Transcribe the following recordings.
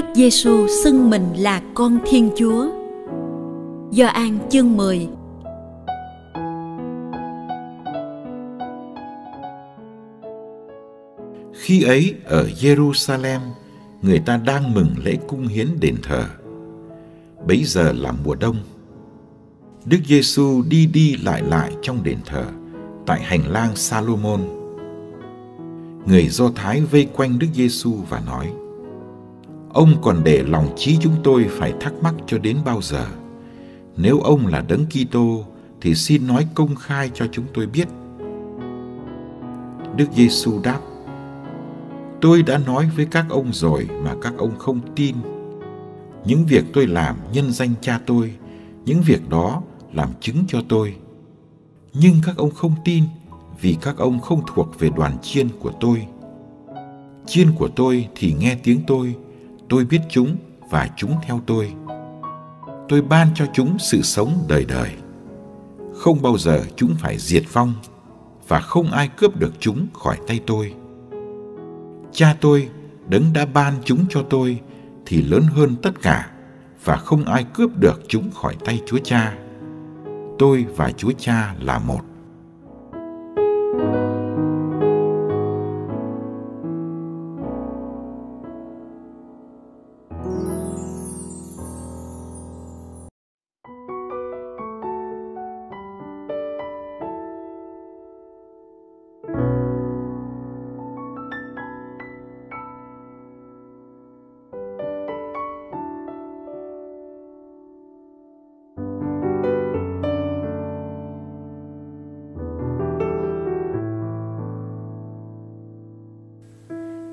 Đức Giêsu xưng mình là con Thiên Chúa. Do An chương 10 Khi ấy ở Jerusalem, người ta đang mừng lễ cung hiến đền thờ. Bấy giờ là mùa đông. Đức Giêsu đi đi lại lại trong đền thờ, tại hành lang Salomon. Người Do Thái vây quanh Đức Giêsu và nói: Ông còn để lòng trí chúng tôi phải thắc mắc cho đến bao giờ? Nếu ông là đấng Kitô thì xin nói công khai cho chúng tôi biết. Đức Giêsu đáp: Tôi đã nói với các ông rồi mà các ông không tin. Những việc tôi làm nhân danh cha tôi, những việc đó làm chứng cho tôi. Nhưng các ông không tin vì các ông không thuộc về đoàn chiên của tôi. Chiên của tôi thì nghe tiếng tôi, tôi biết chúng và chúng theo tôi. Tôi ban cho chúng sự sống đời đời. Không bao giờ chúng phải diệt vong và không ai cướp được chúng khỏi tay tôi. Cha tôi, đấng đã ban chúng cho tôi thì lớn hơn tất cả và không ai cướp được chúng khỏi tay Chúa Cha. Tôi và Chúa Cha là một.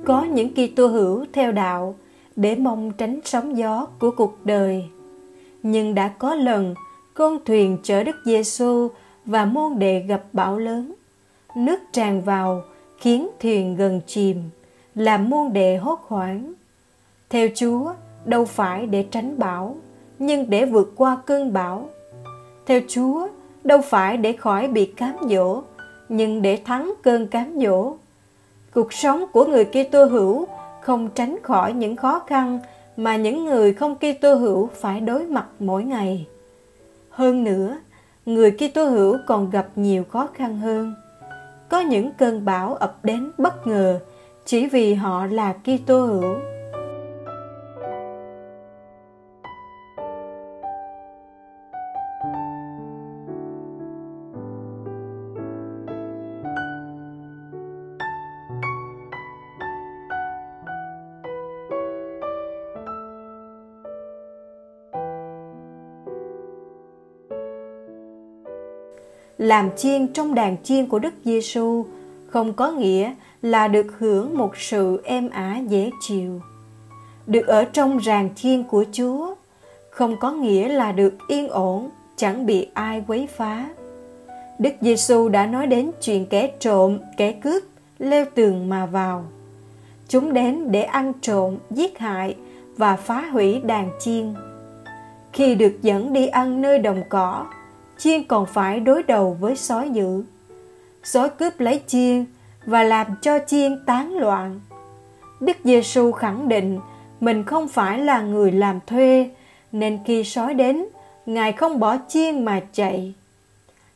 Có những Kitô hữu theo đạo để mong tránh sóng gió của cuộc đời. Nhưng đã có lần con thuyền chở Đức Giêsu và môn đệ gặp bão lớn. Nước tràn vào khiến thuyền gần chìm, làm môn đệ hốt hoảng. Theo Chúa, đâu phải để tránh bão, nhưng để vượt qua cơn bão. Theo Chúa, đâu phải để khỏi bị cám dỗ, nhưng để thắng cơn cám dỗ. Cuộc sống của người Kitô hữu không tránh khỏi những khó khăn mà những người không Kitô hữu phải đối mặt mỗi ngày. Hơn nữa, người Kitô hữu còn gặp nhiều khó khăn hơn. Có những cơn bão ập đến bất ngờ chỉ vì họ là Kitô hữu. Làm chiên trong đàn chiên của Đức Giêsu không có nghĩa là được hưởng một sự êm ả dễ chịu. Được ở trong ràng chiên của Chúa không có nghĩa là được yên ổn, chẳng bị ai quấy phá. Đức Giêsu đã nói đến chuyện kẻ trộm, kẻ cướp leo tường mà vào. Chúng đến để ăn trộm, giết hại và phá hủy đàn chiên. Khi được dẫn đi ăn nơi đồng cỏ, chiên còn phải đối đầu với sói dữ. Sói cướp lấy chiên và làm cho chiên tán loạn. Đức Giêsu khẳng định mình không phải là người làm thuê, nên khi sói đến, Ngài không bỏ chiên mà chạy.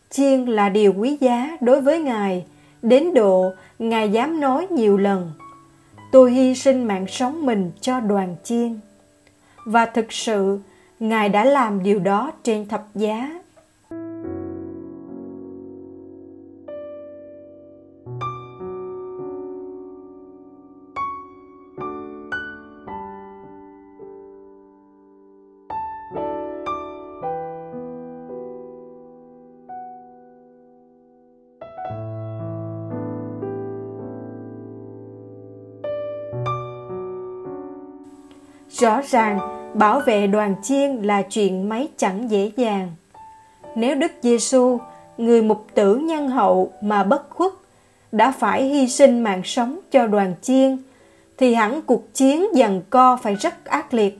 chiên là điều quý giá đối với Ngài, đến độ Ngài dám nói nhiều lần, tôi hy sinh mạng sống mình cho đoàn chiên. Và thực sự, Ngài đã làm điều đó trên thập giá. Rõ ràng, bảo vệ đoàn chiên là chuyện mấy chẳng dễ dàng. Nếu Đức Giêsu, người mục tử nhân hậu mà bất khuất, đã phải hy sinh mạng sống cho đoàn chiên, thì hẳn cuộc chiến dần co phải rất ác liệt.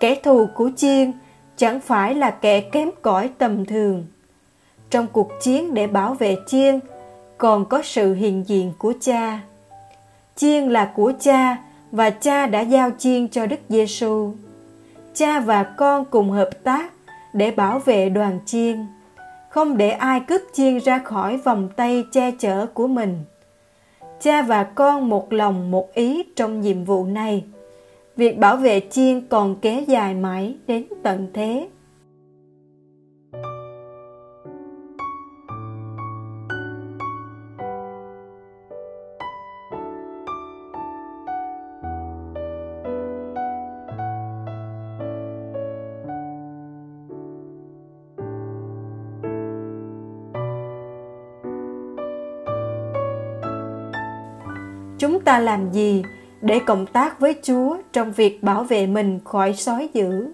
Kẻ thù của chiên chẳng phải là kẻ kém cỏi tầm thường. Trong cuộc chiến để bảo vệ chiên, còn có sự hiện diện của cha. Chiên là của cha, và cha đã giao chiên cho Đức Giêsu. Cha và con cùng hợp tác để bảo vệ đoàn chiên, không để ai cướp chiên ra khỏi vòng tay che chở của mình. Cha và con một lòng một ý trong nhiệm vụ này. Việc bảo vệ chiên còn kéo dài mãi đến tận thế. Ta làm gì để cộng tác với Chúa trong việc bảo vệ mình khỏi sói dữ.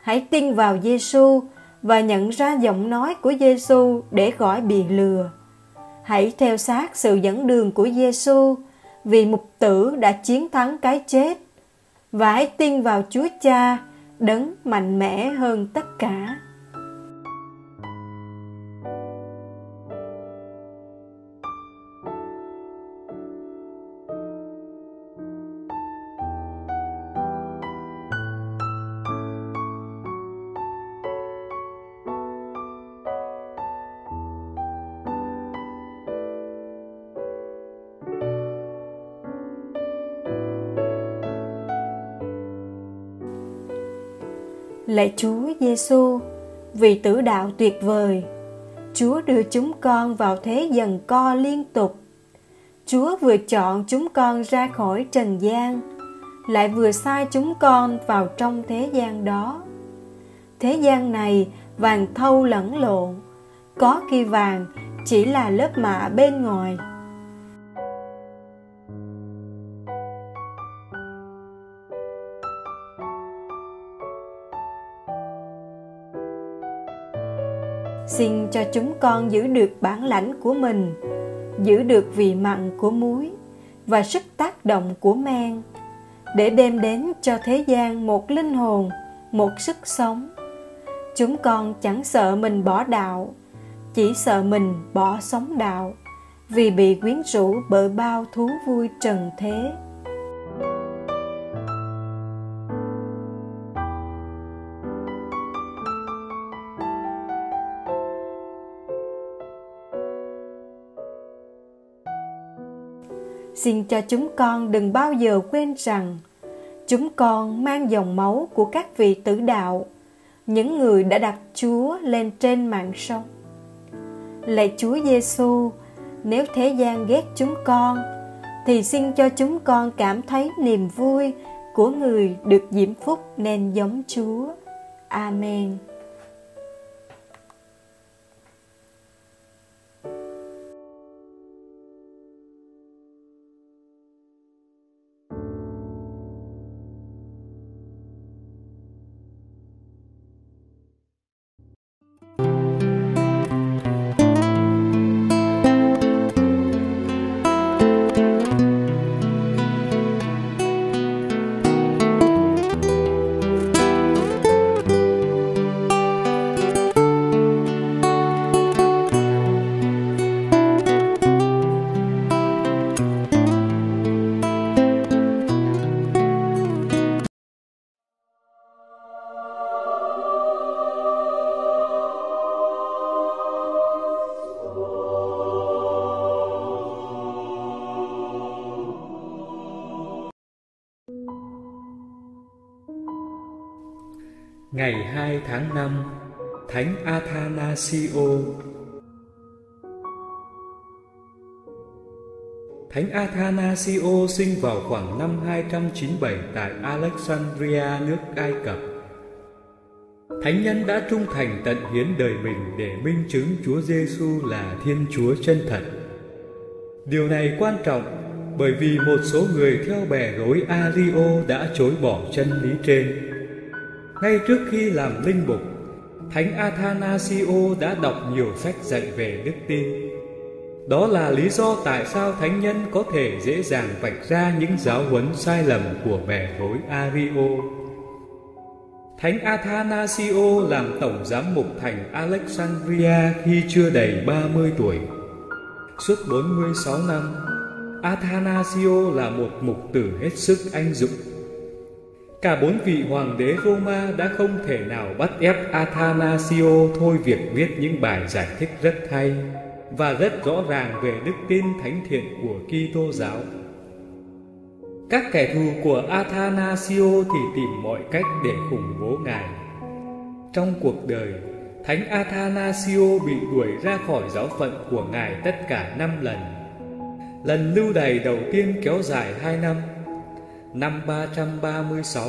Hãy tin vào Giêsu và nhận ra giọng nói của Giêsu để khỏi bị lừa. Hãy theo sát sự dẫn đường của Giêsu vì mục tử đã chiến thắng cái chết và hãy tin vào Chúa Cha đấng mạnh mẽ hơn tất cả. Lạy Chúa Giêsu, vì tử đạo tuyệt vời, Chúa đưa chúng con vào thế dần co liên tục. Chúa vừa chọn chúng con ra khỏi trần gian, lại vừa sai chúng con vào trong thế gian đó. Thế gian này vàng thâu lẫn lộn, có khi vàng chỉ là lớp mạ bên ngoài xin cho chúng con giữ được bản lãnh của mình, giữ được vị mặn của muối và sức tác động của men, để đem đến cho thế gian một linh hồn, một sức sống. Chúng con chẳng sợ mình bỏ đạo, chỉ sợ mình bỏ sống đạo vì bị quyến rũ bởi bao thú vui trần thế. Xin cho chúng con đừng bao giờ quên rằng chúng con mang dòng máu của các vị tử đạo, những người đã đặt Chúa lên trên mạng sông Lạy Chúa Giêsu, nếu thế gian ghét chúng con, thì xin cho chúng con cảm thấy niềm vui của người được diễm phúc nên giống Chúa. Amen. Ngày 2 tháng 5 Thánh Athanasio Thánh Athanasio sinh vào khoảng năm 297 tại Alexandria, nước Ai Cập. Thánh nhân đã trung thành tận hiến đời mình để minh chứng Chúa Giêsu là Thiên Chúa chân thật. Điều này quan trọng bởi vì một số người theo bè rối Ario đã chối bỏ chân lý trên. Ngay trước khi làm linh mục, Thánh Athanasio đã đọc nhiều sách dạy về đức tin. Đó là lý do tại sao thánh nhân có thể dễ dàng vạch ra những giáo huấn sai lầm của bè phối Ario. Thánh Athanasio làm tổng giám mục thành Alexandria khi chưa đầy 30 tuổi. Suốt 46 năm, Athanasio là một mục tử hết sức anh dũng. Cả bốn vị hoàng đế Roma đã không thể nào bắt ép Athanasio thôi việc viết những bài giải thích rất hay và rất rõ ràng về đức tin thánh thiện của Kitô giáo. Các kẻ thù của Athanasio thì tìm mọi cách để khủng bố ngài. Trong cuộc đời, Thánh Athanasio bị đuổi ra khỏi giáo phận của ngài tất cả năm lần. Lần lưu đày đầu tiên kéo dài hai năm. Năm 336,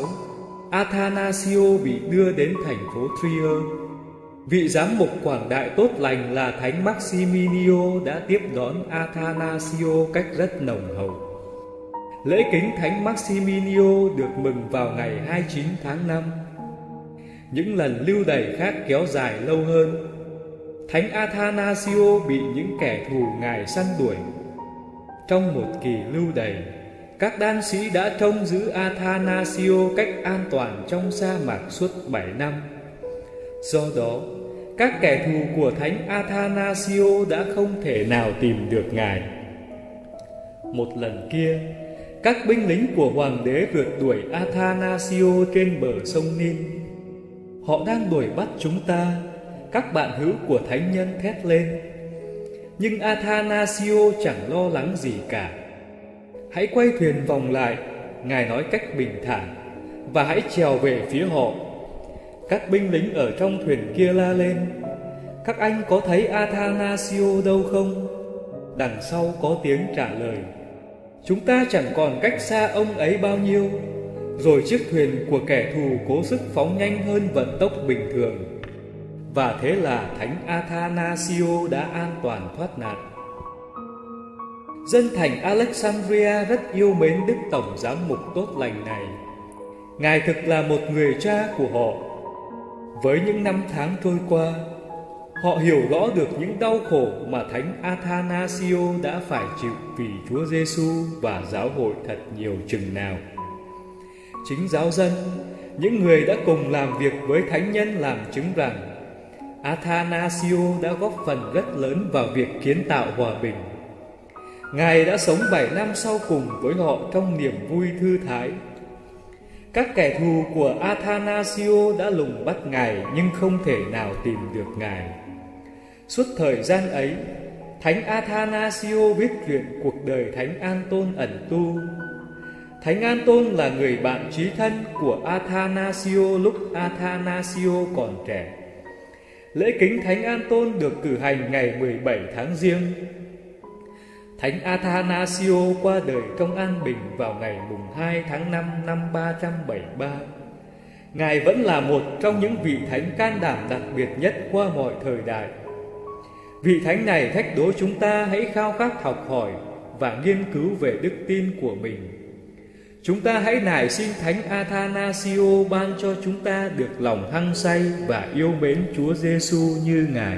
Athanasio bị đưa đến thành phố Trier. Vị giám mục quảng đại tốt lành là Thánh Maximinio đã tiếp đón Athanasio cách rất nồng hậu. Lễ kính Thánh Maximinio được mừng vào ngày 29 tháng 5 những lần lưu đày khác kéo dài lâu hơn. Thánh Athanasio bị những kẻ thù ngài săn đuổi. Trong một kỳ lưu đày, các đan sĩ đã trông giữ Athanasio cách an toàn trong sa mạc suốt 7 năm. Do đó, các kẻ thù của Thánh Athanasio đã không thể nào tìm được ngài. Một lần kia, các binh lính của hoàng đế vượt đuổi Athanasio trên bờ sông Nin Họ đang đuổi bắt chúng ta Các bạn hữu của thánh nhân thét lên Nhưng Athanasio chẳng lo lắng gì cả Hãy quay thuyền vòng lại, Ngài nói cách bình thản, Và hãy trèo về phía họ Các binh lính ở trong thuyền kia la lên, Các anh có thấy Athanasio đâu không? Đằng sau có tiếng trả lời, Chúng ta chẳng còn cách xa ông ấy bao nhiêu, rồi chiếc thuyền của kẻ thù cố sức phóng nhanh hơn vận tốc bình thường. Và thế là Thánh Athanasio đã an toàn thoát nạn. Dân thành Alexandria rất yêu mến Đức Tổng Giám mục tốt lành này. Ngài thực là một người cha của họ. Với những năm tháng trôi qua, họ hiểu rõ được những đau khổ mà Thánh Athanasio đã phải chịu vì Chúa Giêsu và giáo hội thật nhiều chừng nào chính giáo dân, những người đã cùng làm việc với thánh nhân làm chứng rằng Athanasio đã góp phần rất lớn vào việc kiến tạo hòa bình. Ngài đã sống 7 năm sau cùng với họ trong niềm vui thư thái. Các kẻ thù của Athanasio đã lùng bắt Ngài nhưng không thể nào tìm được Ngài. Suốt thời gian ấy, Thánh Athanasio viết chuyện cuộc đời Thánh An Tôn ẩn tu Thánh An Tôn là người bạn trí thân của Athanasio lúc Athanasio còn trẻ. Lễ kính Thánh An Tôn được cử hành ngày 17 tháng Giêng. Thánh Athanasio qua đời trong an bình vào ngày mùng 2 tháng 5 năm 373. Ngài vẫn là một trong những vị thánh can đảm đặc biệt nhất qua mọi thời đại. Vị thánh này thách đố chúng ta hãy khao khát học hỏi và nghiên cứu về đức tin của mình Chúng ta hãy nài xin Thánh Athanasio ban cho chúng ta được lòng hăng say và yêu mến Chúa Giêsu như Ngài.